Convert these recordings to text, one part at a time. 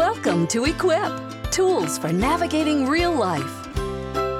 Welcome to Equip Tools for Navigating Real Life.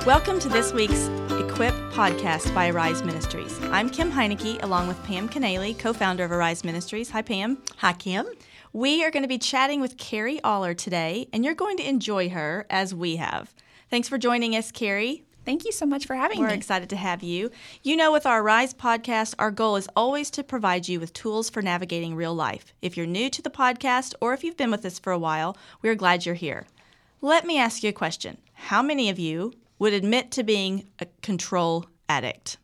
Welcome to this week's Equip podcast by Arise Ministries. I'm Kim Heineke along with Pam Kanaly, co founder of Arise Ministries. Hi, Pam. Hi, Kim. We are going to be chatting with Carrie Oller today, and you're going to enjoy her as we have. Thanks for joining us, Carrie. Thank you so much for having We're me. excited to have you. You know, with our Rise podcast, our goal is always to provide you with tools for navigating real life. If you're new to the podcast or if you've been with us for a while, we're glad you're here. Let me ask you a question How many of you would admit to being a control addict?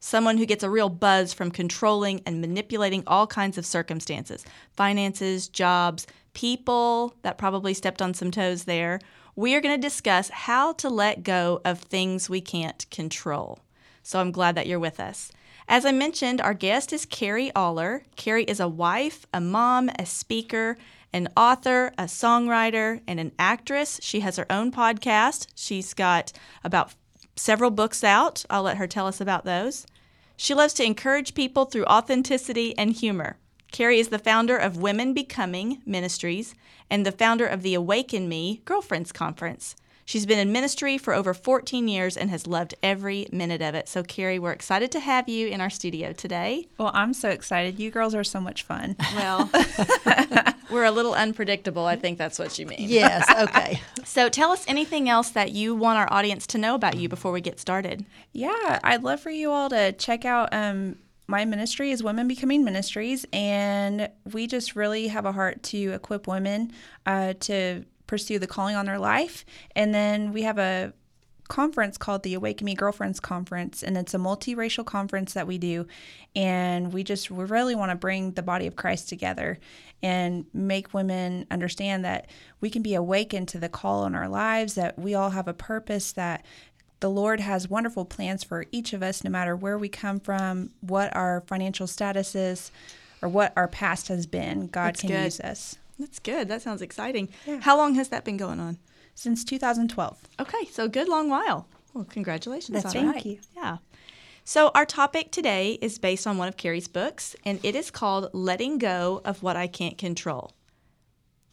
Someone who gets a real buzz from controlling and manipulating all kinds of circumstances finances, jobs, people that probably stepped on some toes there. We are going to discuss how to let go of things we can't control. So I'm glad that you're with us. As I mentioned, our guest is Carrie Oller. Carrie is a wife, a mom, a speaker, an author, a songwriter, and an actress. She has her own podcast. She's got about several books out. I'll let her tell us about those. She loves to encourage people through authenticity and humor. Carrie is the founder of Women Becoming Ministries and the founder of the Awaken Me Girlfriends Conference. She's been in ministry for over 14 years and has loved every minute of it. So, Carrie, we're excited to have you in our studio today. Well, I'm so excited. You girls are so much fun. Well, we're a little unpredictable. I think that's what you mean. Yes, okay. So, tell us anything else that you want our audience to know about you before we get started. Yeah, I'd love for you all to check out um, my ministry is Women Becoming Ministries, and we just really have a heart to equip women uh, to pursue the calling on their life. And then we have a conference called the Awaken Me Girlfriends Conference, and it's a multiracial conference that we do. And we just we really want to bring the body of Christ together and make women understand that we can be awakened to the call on our lives, that we all have a purpose, that the Lord has wonderful plans for each of us, no matter where we come from, what our financial status is, or what our past has been. God That's can good. use us. That's good. That sounds exciting. Yeah. How long has that been going on? Since 2012. Okay, so a good long while. Well, congratulations That's on right. that. Thank you. Yeah. So our topic today is based on one of Carrie's books, and it is called "Letting Go of What I Can't Control."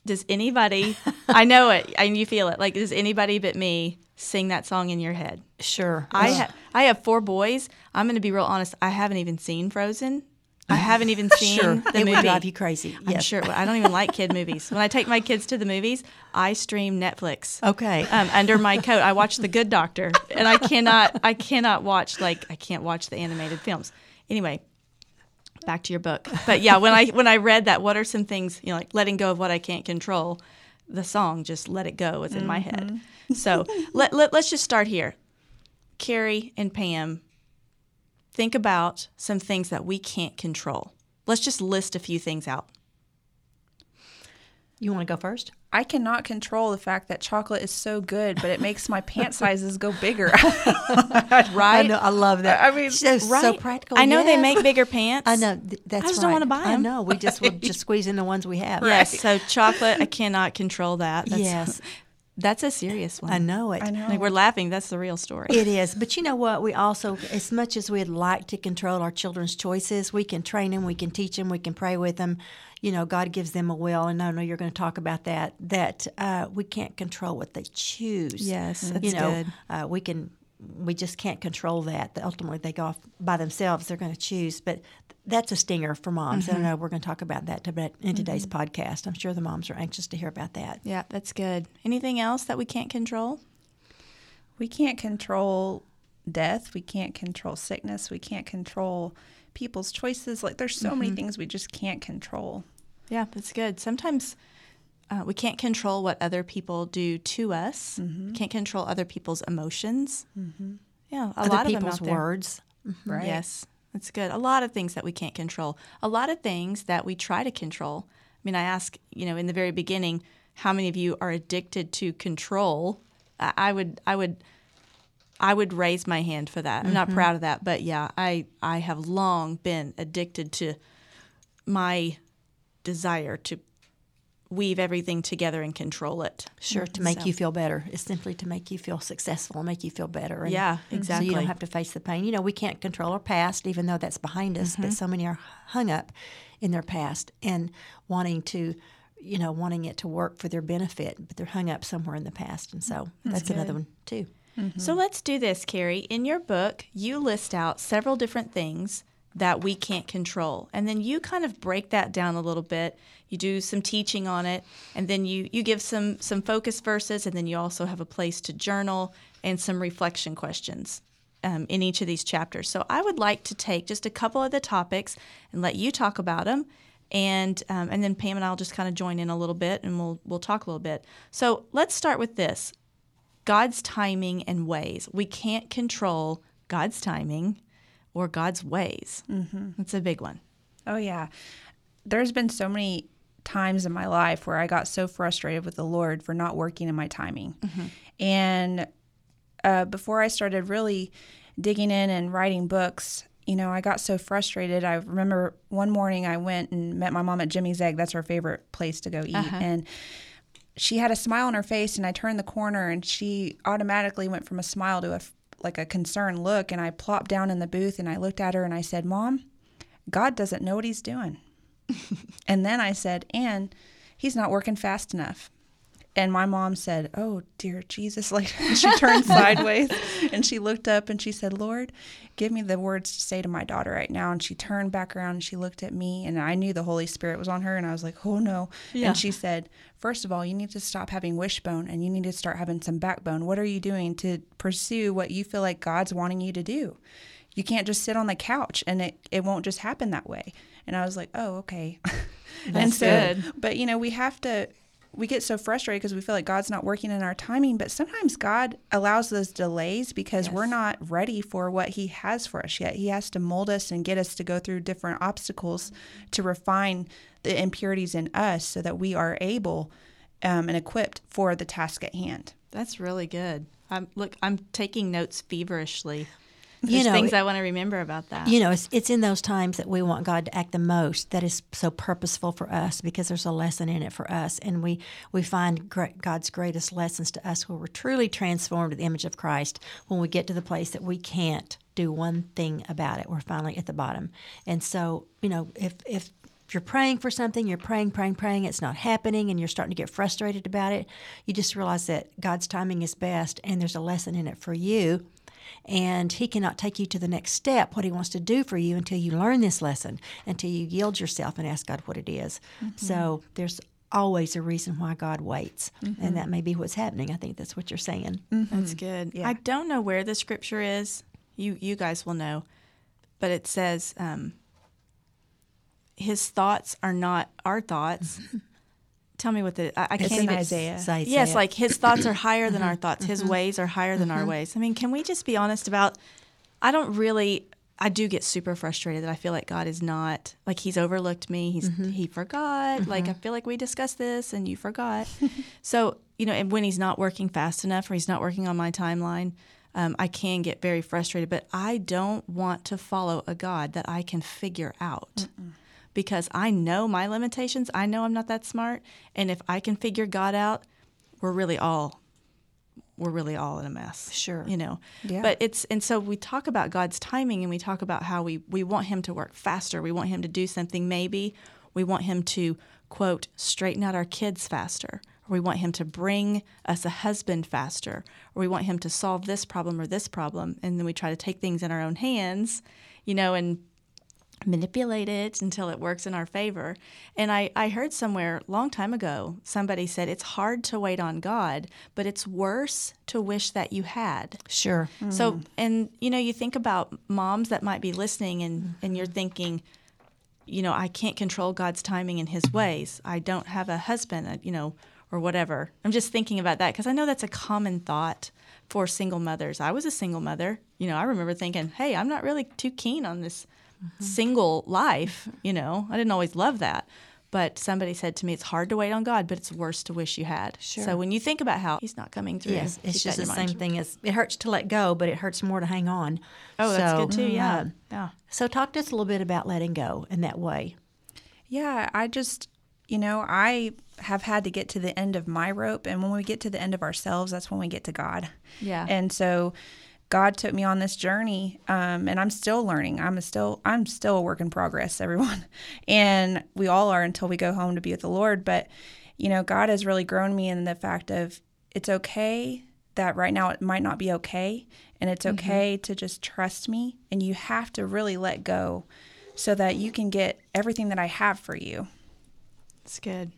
Does anybody? I know it, and you feel it. Like, does anybody but me sing that song in your head? Sure. I ha- I have four boys. I'm going to be real honest. I haven't even seen Frozen. I haven't even seen sure. the it movie. would drive you crazy. I'm Yes. sure. I don't even like kid movies. When I take my kids to the movies, I stream Netflix Okay. um, under my coat. I watch The Good Doctor, and I cannot, I cannot watch like I can't watch the animated films. Anyway, back to your book. But yeah, when I when I read that, what are some things you know, like letting go of what I can't control? The song just "Let It Go" was in my head. Mm-hmm. So let, let let's just start here. Carrie and Pam, think about some things that we can't control. Let's just list a few things out. You want to go first? I cannot control the fact that chocolate is so good, but it makes my pant sizes go bigger. I Right? know. I love that. I mean, so, so practical. I know they make bigger pants. I know. th- That's I just right. don't wanna buy I 'em. know. We just will just squeeze in the ones we have. Yes. So chocolate, I cannot control that. That's, Yes. That's a serious one. I know it. I know. Like we're laughing. That's the real story. It is. But you know what? We also, as much as we'd like to control our children's choices, we can train them, we can teach them, we can pray with them. You know, God gives them a will, and I know you're going to talk about that. That uh, we can't control what they choose. Yes, that's you know, good. Uh, we can. We just can't control that. That ultimately they go off by themselves. They're going to choose, but that's a stinger for moms. Mm-hmm. I know we're going to talk about that in today's mm-hmm. podcast. I'm sure the moms are anxious to hear about that. yeah, that's good. Anything else that we can't control? we can't control death. We can't control sickness. We can't control people's choices. Like, there's so many mm-hmm. things we just can't control. Yeah, that's good. Sometimes uh, we can't control what other people do to us. Mm-hmm. Can't control other people's emotions. Yeah, a Other lot of them people's out there. words. Right. Yes, that's good. A lot of things that we can't control. A lot of things that we try to control. I mean, I ask, you know, in the very beginning, how many of you are addicted to control? I I would, I would, I would raise my hand for that. I'm not mm-hmm. proud of that, but yeah, I, I have long been addicted to my desire to weave everything together and control it. Sure, to make So- you feel better. It's simply to make you feel successful and make you feel better. And Yeah, So you don't have to face the pain. You know, we can't control our past, even though that's behind us, Mm-hmm. but so many are hung up in their past and wanting to you know, wanting it to work for their benefit, but they're hung up somewhere in the past. And so that's, another one, too. So let's do this, Carrie. In your book, you list out several different things that we can't control. And then you kind of break that down a little bit. You do some teaching on it, and then you, you give some some focus verses, and then you also have a place to journal and some reflection questions um, in each of these chapters. So I would like to take just a couple of the topics and let you talk about them. And um, and then Pam and I'll just kind of join in a little bit, and we'll we'll talk a little bit. So let's start with this: God's timing and ways. We can't control God's timing or God's ways. Mm-hmm. That's a big one. Oh, yeah. There's been so many times in my life where I got so frustrated with the Lord for not working in my timing. And uh, before I started really digging in and writing books, you know, I got so frustrated. I remember one morning I went and met my mom at Jimmy's Egg. That's her favorite place to go eat. And she had a smile on her face, and I turned the corner, and she automatically went from a smile to a f- like a concerned look. And I plopped down in the booth, and I looked at her, and I said, "Mom, God doesn't know what He's doing." and then I said, "And He's not working fast enough." And my mom said, "Oh dear Jesus!" Like she turned sideways and she looked up and she said, "Lord, give me the words to say to my daughter right now." And she turned back around and she looked at me, and I knew the Holy Spirit was on her, and I was like, "Oh no!" And she said, First of all, you need to stop having wishbone and you need to start having some backbone. What are you doing to pursue what you feel like God's wanting you to do? You can't just sit on the couch and it, it won't just happen that way. And I was like, oh, okay. and That's so, good. but you know, we have to, we get so frustrated because we feel like God's not working in our timing, but sometimes God allows those delays because we're not ready for what He has for us yet. He has to mold us and get us to go through different obstacles to refine the impurities in us so that we are able um, and equipped for the task at hand. That's really good. I'm look. I'm taking notes feverishly. You There's know, things I want to remember about that. You know, it's, it's in those times that we want God to act the most that is so purposeful for us because there's a lesson in it for us. And we, we find great, God's greatest lessons to us where we're truly transformed to the image of Christ when we get to the place that we can't do one thing about it. We're finally at the bottom. And so, you know, if, if, if you're praying for something, you're praying, praying, praying, it's not happening, and you're starting to get frustrated about it, you just realize that God's timing is best and there's a lesson in it for you and he cannot take you to the next step what he wants to do for you until you learn this lesson until you yield yourself and ask god what it is. Mm-hmm. so there's always a reason why god waits and mm-hmm. that may be what's happening i think that's what you're saying mm-hmm. That's good. Yeah. I don't know where the scripture is. You you guys will know, but it says, um, "His thoughts are not our thoughts." Tell me what the I, I can't even. Isaiah. Say Yes, like his thoughts are higher than our thoughts. His ways are higher than our ways. I mean, can we just be honest about? I don't really. I do get super frustrated that I feel like God is not like He's overlooked me. He's He forgot. Like I feel like we discussed this and you forgot. so you know, and when He's not working fast enough or He's not working on my timeline, um, I can get very frustrated. But I don't want to follow a God that I can figure out because I know my limitations. I know I'm not that smart, and if I can figure God out, we're really all we're really all in a mess. Sure. You know. Yeah. But it's and so we talk about God's timing and we talk about how we we want him to work faster. We want him to do something maybe. We want him to quote straighten out our kids faster. Or we want him to bring us a husband faster. Or we want him to solve this problem or this problem. And then we try to take things in our own hands, you know, and manipulate it until it works in our favor. And I, I heard somewhere a long time ago, somebody said it's hard to wait on God, but it's worse to wish that you had. sure So, and you know, you think about moms that might be listening and, and you're thinking, you know, I can't control God's timing and his ways. I don't have a husband, uh, you know, or whatever. I'm just thinking about that because I know that's a common thought for single mothers. I was a single mother. You know, I remember thinking, hey, I'm not really too keen on this single life. You know, I didn't always love that. But somebody said to me, it's hard to wait on God, but it's worse to wish you had. Sure. So when you think about how he's not coming through, yes it's just the in same thing as it hurts to let go but it hurts more to hang on Oh, that's good too. Yeah. um, yeah. so talk to us a little bit about letting go in that way Yeah, I just, you know, I have had to get to the end of my rope. And when we get to the end of ourselves, that's when we get to God. Yeah. And so God took me on this journey, um, and I'm still learning. I'm a still I'm still a work in progress, everyone, and we all are until we go home to be with the Lord. But you know, God has really grown me in the fact of it's okay that right now it might not be okay, and it's okay mm-hmm. to just trust me, and you have to really let go so that you can get everything that I have for you. It's good.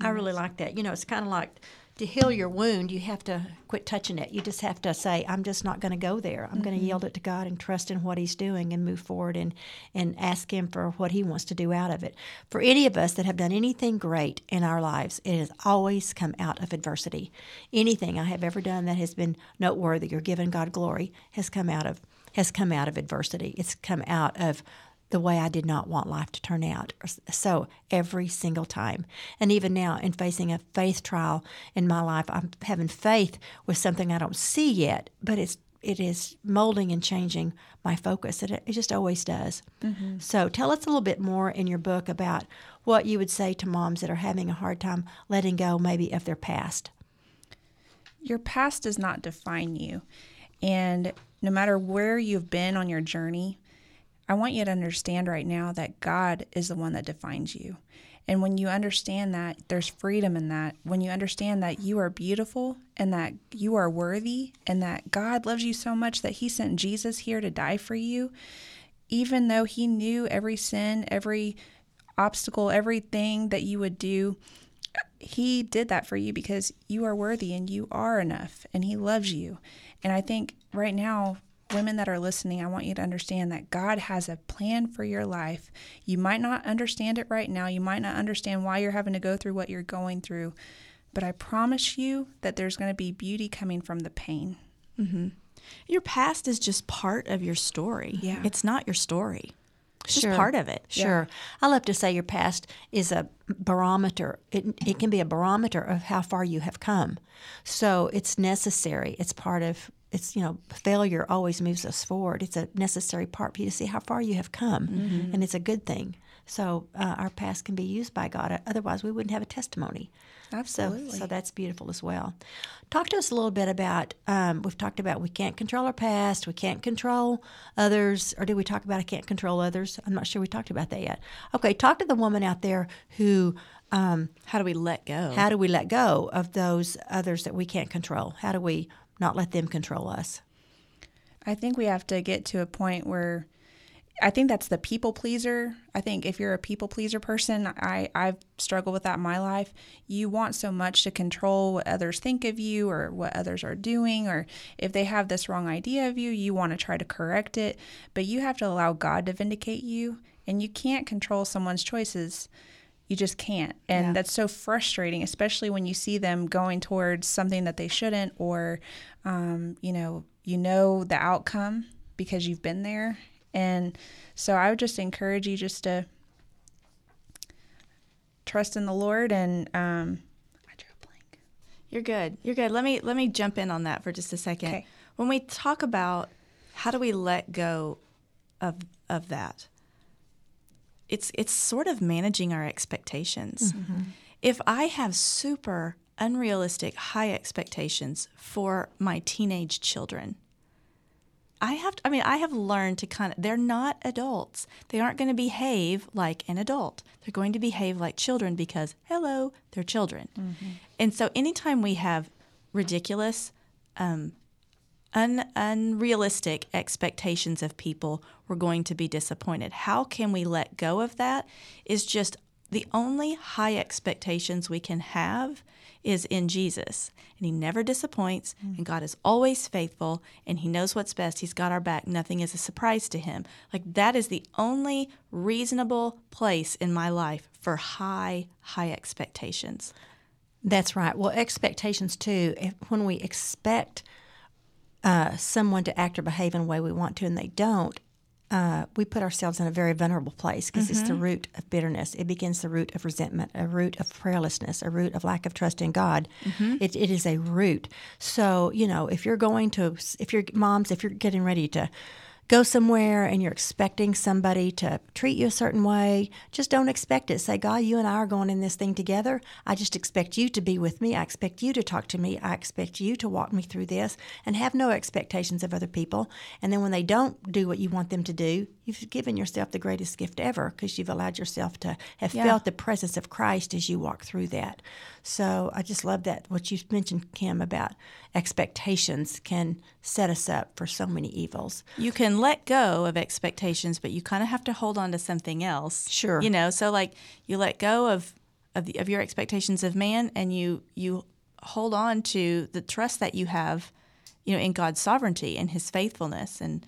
I really like that. You know, it's kind of like to heal your wound, you have to quit touching it. You just have to say, I'm just not going to go there. I'm mm-hmm. going to yield it to God and trust in what He's doing and move forward and, and ask Him for what He wants to do out of it. For any of us that have done anything great in our lives, it has always come out of adversity. Anything I have ever done that has been noteworthy or given God glory has come out of has come out of adversity. It's come out of the way I did not want life to turn out. So every single time. And even now, in facing a faith trial in my life, I'm having faith with something I don't see yet, but it's it is molding and changing my focus. It, it just always does. Mm-hmm. So tell us a little bit more in your book about what you would say to moms that are having a hard time letting go, maybe of their past. Your past does not define you. And no matter where you've been on your journey, I want you to understand right now that God is the one that defines you. And when you understand that, there's freedom in that. When you understand that you are beautiful and that you are worthy and that God loves you so much that He sent Jesus here to die for you, even though He knew every sin, every obstacle, everything that you would do, He did that for you because you are worthy and you are enough and He loves you. And I think right now, women that are listening, I want you to understand that God has a plan for your life. You might not understand it right now. You might not understand why you're having to go through what you're going through. But I promise you that there's going to be beauty coming from the pain. Mm-hmm. Your past is just part of your story. Yeah. It's not your story. It's sure. just part of it. Sure. Yeah. I love to say your past is a barometer. It, it can be a barometer of how far you have come. So it's necessary. It's part of it's you know failure always moves us forward. It's a necessary part for you to see how far you have come, mm-hmm. and it's a good thing. So uh, our past can be used by God. Otherwise, we wouldn't have a testimony. Absolutely. So, so that's beautiful as well. Talk to us a little bit about. Um, we've talked about we can't control our past. We can't control others, or did we talk about I can't control others? I'm not sure we talked about that yet. Okay, talk to the woman out there who. Um, how do we let go? How do we let go of those others that we can't control? How do we not let them control us. I think we have to get to a point where I think that's the people pleaser. I think if you're a people pleaser person, I, I've struggled with that in my life. You want so much to control what others think of you or what others are doing, or if they have this wrong idea of you, you want to try to correct it. But you have to allow God to vindicate you, and you can't control someone's choices. You just can't. And yeah. that's so frustrating, especially when you see them going towards something that they shouldn't, or, um, you know, you know the outcome because you've been there. And so I would just encourage you just to trust in the Lord and, um, I drew a blank. You're good. You're good. Let me let me jump in on that for just a second. Okay. When we talk about how do we let go of of that, it's it's sort of managing our expectations. Mm-hmm. If I have super unrealistic high expectations for my teenage children, I have to, I mean I have learned to kind of they're not adults. They aren't going to behave like an adult. They're going to behave like children because hello, they're children. Mm-hmm. And so anytime we have ridiculous um, un- unrealistic expectations of people, we're going to be disappointed. How can we let go of that? Is just the only high expectations we can have is in Jesus. And He never disappoints, mm. and God is always faithful, and He knows what's best. He's got our back. Nothing is a surprise to Him. Like that is the only reasonable place in my life for high, high expectations. That's right. Well, expectations too. If, when we expect uh, someone to act or behave in a way we want to and they don't, uh, we put ourselves in a very vulnerable place because mm-hmm. it's the mm-hmm. root of bitterness. It begins the root of resentment, a root of prayerlessness, a root of lack of trust in God. Mm-hmm. It, it is a root. So, you know, if you're going to, if you're moms, if you're getting ready to go somewhere and you're expecting somebody to treat you a certain way, just don't expect it. Say, God, you and I are going in this thing together. I just expect you to be with me. I expect you to talk to me. I expect you to walk me through this and have no expectations of other people. And then when they don't do what you want them to do, you've given yourself the greatest gift ever because you've allowed yourself to have Yeah. felt the presence of Christ as you walk through that. So I just love that what you mentioned, Kim, about expectations can set us up for so many evils. you can let go of expectations, but you kind of have to hold on to something else. Sure. You know, so like you let go of of, the, of your expectations of man, and you you hold on to the trust that you have, you know, in God's sovereignty and His faithfulness. And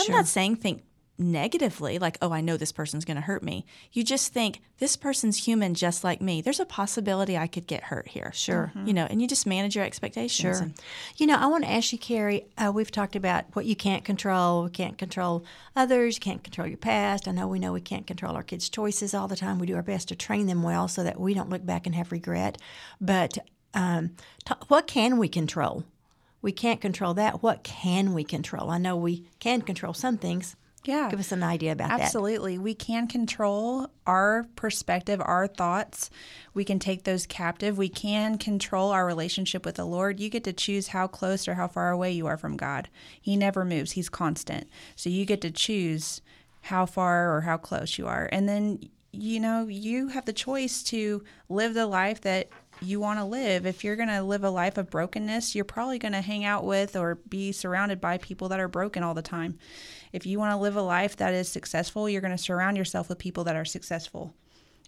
I'm not saying think negatively, like, oh, I know this person's going to hurt me. You just think this person's human, just like me. There's a possibility I could get hurt here. Sure. You know, and you just manage your expectations. Sure. and- You know, I want to ask you, Carrie. Uh, we've talked about what you can't control. We can't control others. You can't control your past. I know we know we can't control our kids' choices all the time. We do our best to train them well so that we don't look back and have regret. But um, t- what can we control? We can't control that. What can we control? I know we can control some things. Yeah. Give us an idea about that. Absolutely. We can control our perspective, our thoughts. We can take those captive. We can control our relationship with the Lord. You get to choose how close or how far away you are from God. He never moves, He's constant. So you get to choose how far or how close you are. And then, you know, you have the choice to live the life that you want to live. If you're going to live a life of brokenness, you're probably going to hang out with or be surrounded by people that are broken all the time. If you want to live a life that is successful, you're going to surround yourself with people that are successful.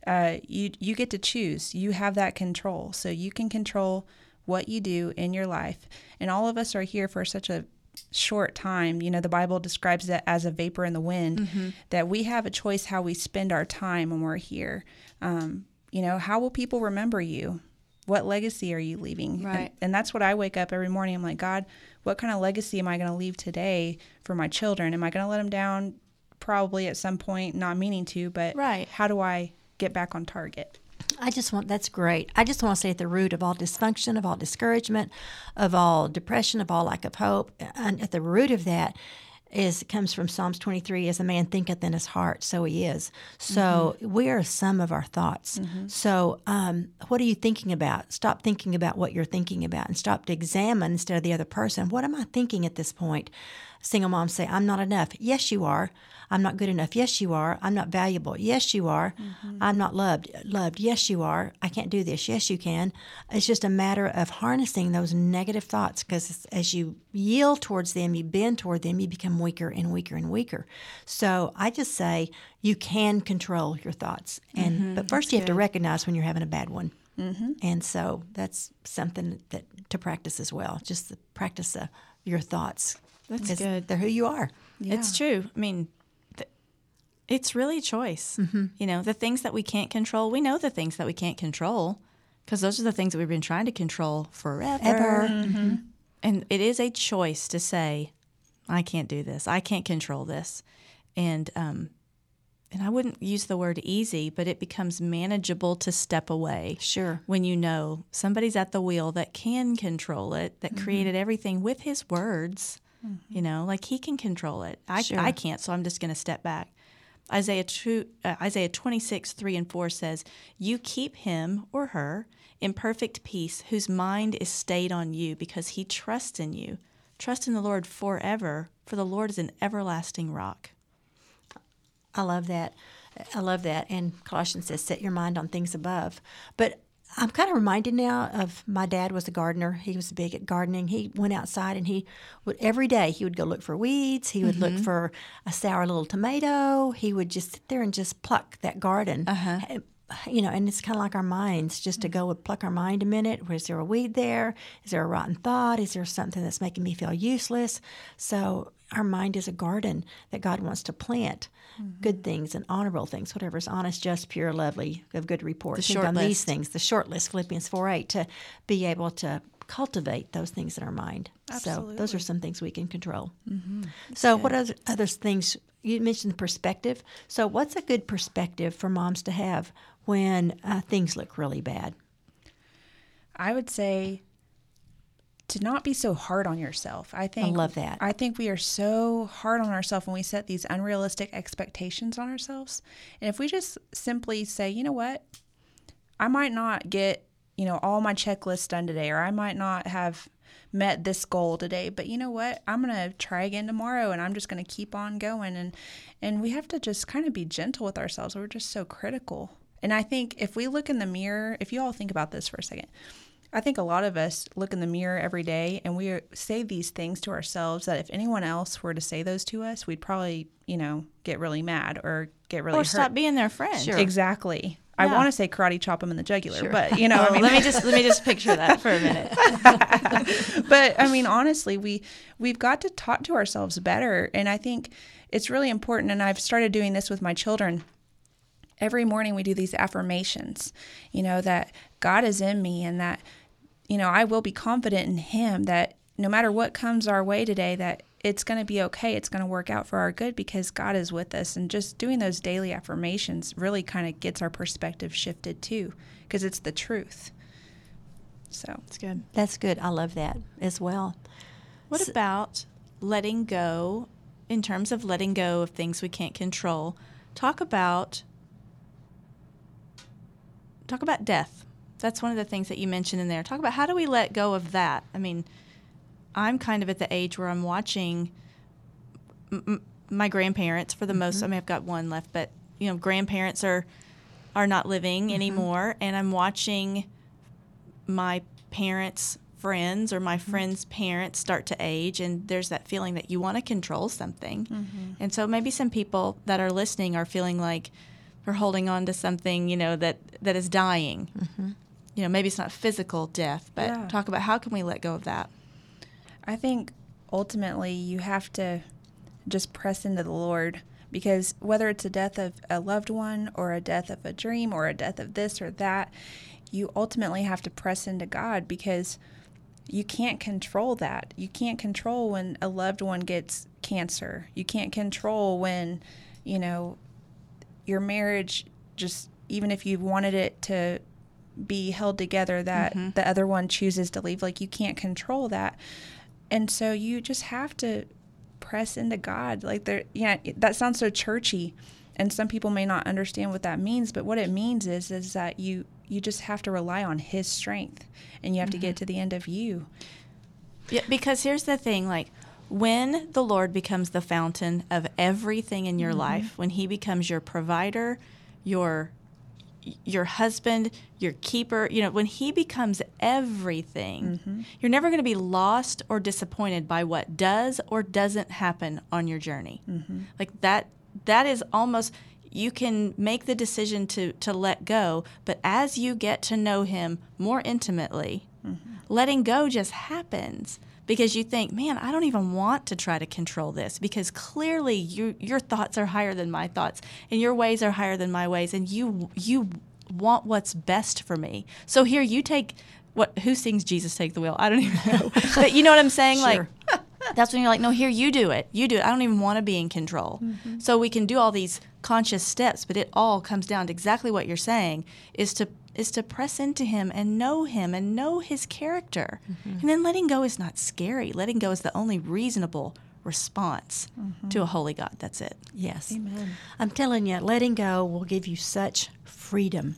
Uh, you you get to choose. You have that control, so you can control what you do in your life. And all of us are here for such a short time. You know, the Bible describes it as a vapor in the wind. That we have a choice how we spend our time when we're here. Um, you know, how will people remember you? What legacy are you leaving? And- Right. and that's what I wake up every morning. I'm like, God, what kind of legacy am I going to leave today for my children? Am I going to let them down? Probably at some point, not meaning to, but Right. how do I get back on target? I just want that's great. I just want to say at the root of all dysfunction, of all discouragement, of all depression, of all lack of hope, and at the root of that is comes from Psalms 23 as a man thinketh in his heart so he is. So we are some of our thoughts. So um, what are you thinking about? Stop thinking about what you're thinking about and stop to examine instead of the other person. What am I thinking at this point? Single moms say, I'm not enough. Yes, you are. I'm not good enough. Yes, you are. I'm not valuable. Yes, you are. Mm-hmm. I'm not loved. Loved. Yes, you are. I can't do this. Yes, you can. It's just a matter of harnessing those negative thoughts because as you yield towards them, you bend toward them, you become weaker and weaker and weaker. So I just say you can control your thoughts, and mm-hmm. but first you have to recognize when you're having a bad one. Mm-hmm. And so that's something that to practice as well. Just the practice of your thoughts. That's 'Cause good. They're who you are. It's true. I mean, th- it's really a choice. Mm-hmm. You know, the things that we can't control, we know the things that we can't control because those are the things that we've been trying to control forever. Ever. Mm-hmm. Mm-hmm. And it is a choice to say, I can't do this. I can't control this. And, um, and I wouldn't use the word easy, but it becomes manageable to step away. Sure. When you know somebody's at the wheel that can control it, that created everything with his words, you know, like he can control it. I, Sure. I can't, so I'm just going to step back. Isaiah, two, uh, Isaiah 26, 3 and 4 says, You keep him or her in perfect peace, whose mind is stayed on you because he trusts in you. Trust in the Lord forever, for the Lord is an everlasting rock. I love that. I love that. And Colossians says, set your mind on things above. But I'm kind of reminded now of my dad was a gardener. He was big at gardening. He went outside and he would every day he would go look for weeds. He would look for a sour little tomato. He would just sit there and just pluck that garden. Uh-huh. You know, and it's kind of like our minds, just to go and pluck our mind a minute. Is there a weed there? Is there a rotten thought? Is there something that's making me feel useless? So our mind is a garden that God wants to plant good things and honorable things, whatever is honest, just, pure, lovely, of good report. The Think short on these things, the short list, Philippians 4 8, to be able to cultivate those things in our mind. Absolutely. So those are some things we can control. So, what other, other things? You mentioned perspective. So, what's a good perspective for moms to have when uh, things look really bad? I would say to not be so hard on yourself. I think I love that. I think we are so hard on ourselves when we set these unrealistic expectations on ourselves. And if we just simply say, you know what, I might not get, you know, all my checklists done today, or I might not have met this goal today, but you know what? I'm going to try again tomorrow and I'm just going to keep on going and and we have to just kind of be gentle with ourselves. We're just so critical. And I think if we look in the mirror, if you all think about this for a second, I think a lot of us look in the mirror every day and we say these things to ourselves that if anyone else were to say those to us, we'd probably, you know, get really mad or get really or hurt. stop being their friend. Sure. Exactly. I want to say karate chop him in the jugular, but you know, I Oh, mean, let me just let me just picture that for a minute. but I mean, honestly, we we've got to talk to ourselves better, and I think it's really important. And I've started doing this with my children. Every morning, we do these affirmations. You know that God is in me, and that you know I will be confident in Him. That no matter what comes our way today, that it's going to be okay. It's going to work out for our good because God is with us. And just doing those daily affirmations really kind of gets our perspective shifted too, because it's the truth. So It's good. That's good. I love that as well. What about letting go in terms of letting go of things we can't control? Talk about talk about death. That's one of the things that you mentioned in there. Talk about how do we let go of that? I mean, I'm kind of at the age where I'm watching m- my grandparents for the most. Mm-hmm. I mean, I've got one left, but you know, grandparents are are not living mm-hmm. anymore, and I'm watching my parents' friends or my mm-hmm. friends' parents start to age, and there's that feeling that you want to control something. And so maybe some people that are listening are feeling like they're holding on to something, you know, that that is dying. You know, maybe it's not physical death, but Yeah. talk about how can we let go of that. I think ultimately you have to just press into the Lord because whether it's a death of a loved one or a death of a dream or a death of this or that, you ultimately have to press into God because you can't control that. You can't control when a loved one gets cancer. You can't control when, you know, your marriage just even if you wanted it to be held together that mm-hmm. the other one chooses to leave. Like you can't control that. And so you just have to press into god. Like there yeah that sounds so churchy and some people may not understand what that means but what it means is is that you you just have to rely on his strength and you have to get mm-hmm. to the end of you. Yeah, because here's the thing like when the Lord becomes the fountain of everything in your mm-hmm. life, when he becomes your provider, your your husband, your keeper, you know, when he becomes everything, mm-hmm. you're never going to be lost or disappointed by what does or doesn't happen on your journey. Mm-hmm. Like that that is almost you can make the decision to to let go, but as you get to know him more intimately, mm-hmm. letting go just happens because you think, man, I don't even want to try to control this because clearly you, your thoughts are higher than my thoughts and your ways are higher than my ways and you you want what's best for me. So here you take what who sings Jesus take the wheel? I don't even know. but you know what I'm saying? Sure. Like that's when you're like, no, here you do it. You do it. I don't even want to be in control. Mm-hmm. So we can do all these conscious steps, but it all comes down to exactly what you're saying is to is to press into him and know him and know his character. Mm-hmm. And then letting go is not scary. Letting go is the only reasonable response mm-hmm. to a holy God. That's it. Yes. I'm telling you, letting go will give you such freedom.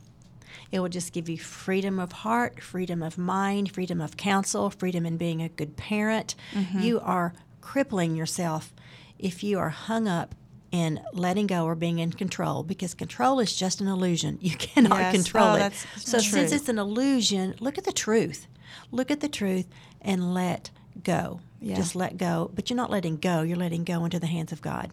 It will just give you freedom of heart, freedom of mind, freedom of counsel, freedom in being a good parent. Mm-hmm. You are crippling yourself if you are hung up in letting go or being in control because control is just an illusion. You cannot Yes. control Oh, it. that's So true. since it's an illusion, look at the truth. Look at the truth and let go. Yeah. Just let go. But you're not letting go, you're letting go into the hands of God.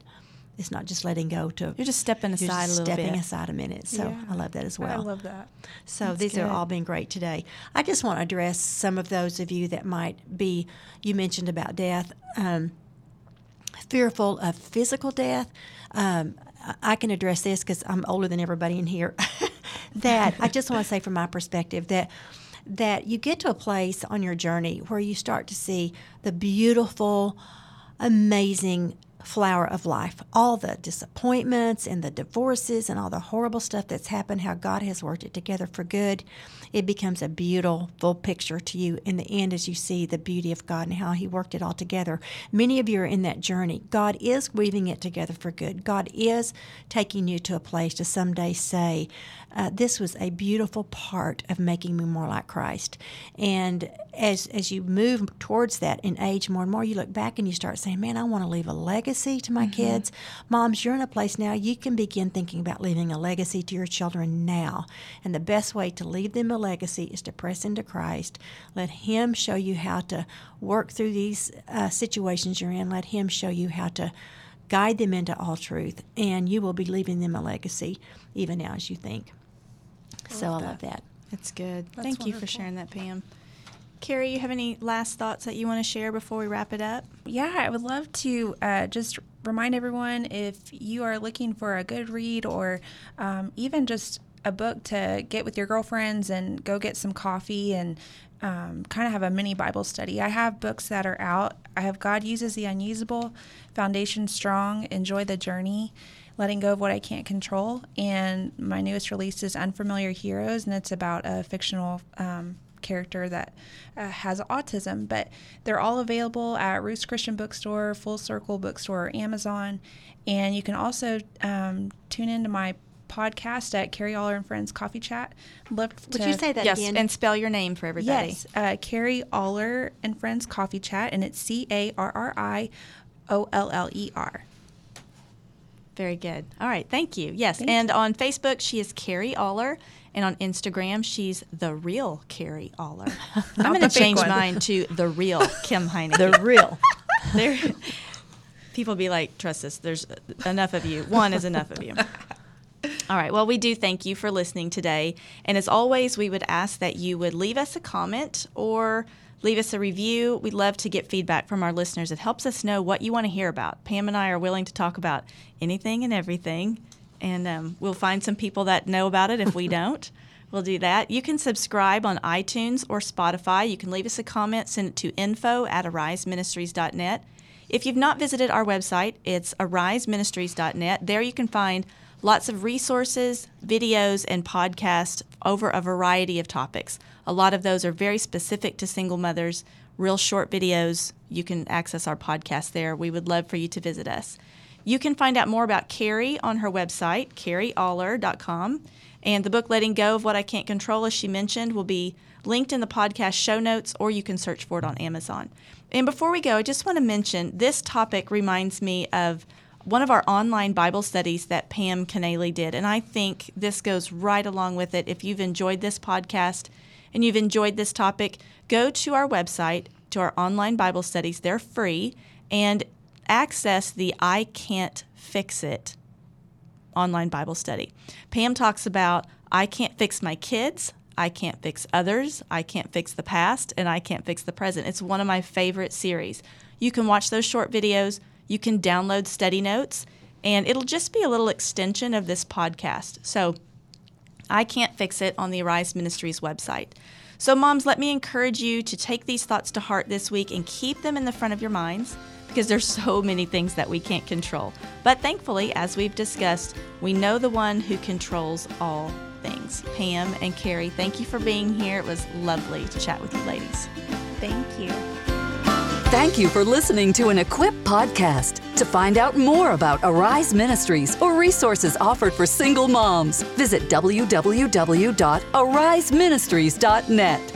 It's not just letting go to You're just stepping aside just a little stepping bit. aside a minute. So I love that as well. I love that. So these are all been great today. I just want to address some of those of you that might be. You mentioned about death, um, fearful of physical death. Um, I- can address this because I'm older than everybody in here. that I just want to say, from my perspective, that that you get to a place on your journey where you start to see the beautiful, amazing flower of life. All the disappointments and the divorces and all the horrible stuff that's happened, how God has worked it together for good, it becomes a beautiful picture to you in the end as you see the beauty of God and how He worked it all together. Many of you are in that journey. God is weaving it together for good. God is taking you to a place to someday say, uh, this was a beautiful part of making me more like Christ. And as as you move towards that in age more and more, you look back and you start saying, "Man, I want to leave a legacy to my mm-hmm. kids." Moms, you're in a place now you can begin thinking about leaving a legacy to your children now. And the best way to leave them a legacy is to press into Christ. Let Him show you how to work through these uh, situations you're in. Let Him show you how to guide them into all truth, and you will be leaving them a legacy even now as you think. I so I love that. That's good. That's Thank wonderful. you for sharing that, Pam. Carrie, you have any last thoughts that you want to share before we wrap it up? Yeah, I would love to uh, just remind everyone if you are looking for a good read or um, even just a book to get with your girlfriends and go get some coffee and um, kind of have a mini Bible study. I have books that are out. I have God Uses the Unusable, Foundation Strong, Enjoy the Journey, letting go of what I can't control. And my newest release is Unfamiliar Heroes, and it's about a fictional um, character that uh, has autism. But they're all available at Ruth's Christian Bookstore, Full Circle Bookstore, or Amazon. And you can also um, tune into my podcast at Carrie Oller and Friends Coffee Chat. Love Would you say that yes, again? and spell your name for everybody. Yes, uh, Carrie Oller and Friends Coffee Chat, and it's C A R R I O L L E R. Very good. All right, thank you. Yes, thank and you. on Facebook she is Carrie Oller, and on Instagram she's the real Carrie Oller. I'm going to change mine to the real Kim Heine. the real. there, people be like, trust us. There's enough of you. One is enough of you. All right. Well, we do thank you for listening today, and as always, we would ask that you would leave us a comment or leave us a review. We'd love to get feedback from our listeners. It helps us know what you want to hear about. Pam and I are willing to talk about anything and everything, and um, we'll find some people that know about it if we don't. We'll do that. You can subscribe on iTunes or Spotify. You can leave us a comment, send it to info at ariseministries.net. If you've not visited our website, it's ariseministries.net. There you can find lots of resources, videos, and podcasts over a variety of topics. A lot of those are very specific to single mothers, real short videos. You can access our podcast there. We would love for you to visit us. You can find out more about Carrie on her website, carrieoller.com. And the book Letting Go of What I Can't Control, as she mentioned, will be linked in the podcast show notes, or you can search for it on Amazon. And before we go, I just want to mention this topic reminds me of one of our online Bible studies that Pam Kanaly did. And I think this goes right along with it. If you've enjoyed this podcast, and you've enjoyed this topic, go to our website, to our online Bible studies. They're free, and access the I Can't Fix It online Bible study. Pam talks about I can't fix my kids, I can't fix others, I can't fix the past, and I can't fix the present. It's one of my favorite series. You can watch those short videos, you can download study notes, and it'll just be a little extension of this podcast. So I can't fix it on the Arise Ministries website. So, moms, let me encourage you to take these thoughts to heart this week and keep them in the front of your minds because there's so many things that we can't control. But thankfully, as we've discussed, we know the one who controls all things. Pam and Carrie, thank you for being here. It was lovely to chat with you ladies. Thank you. Thank you for listening to an Equip podcast. To find out more about Arise Ministries or resources offered for single moms, visit www.ariseministries.net.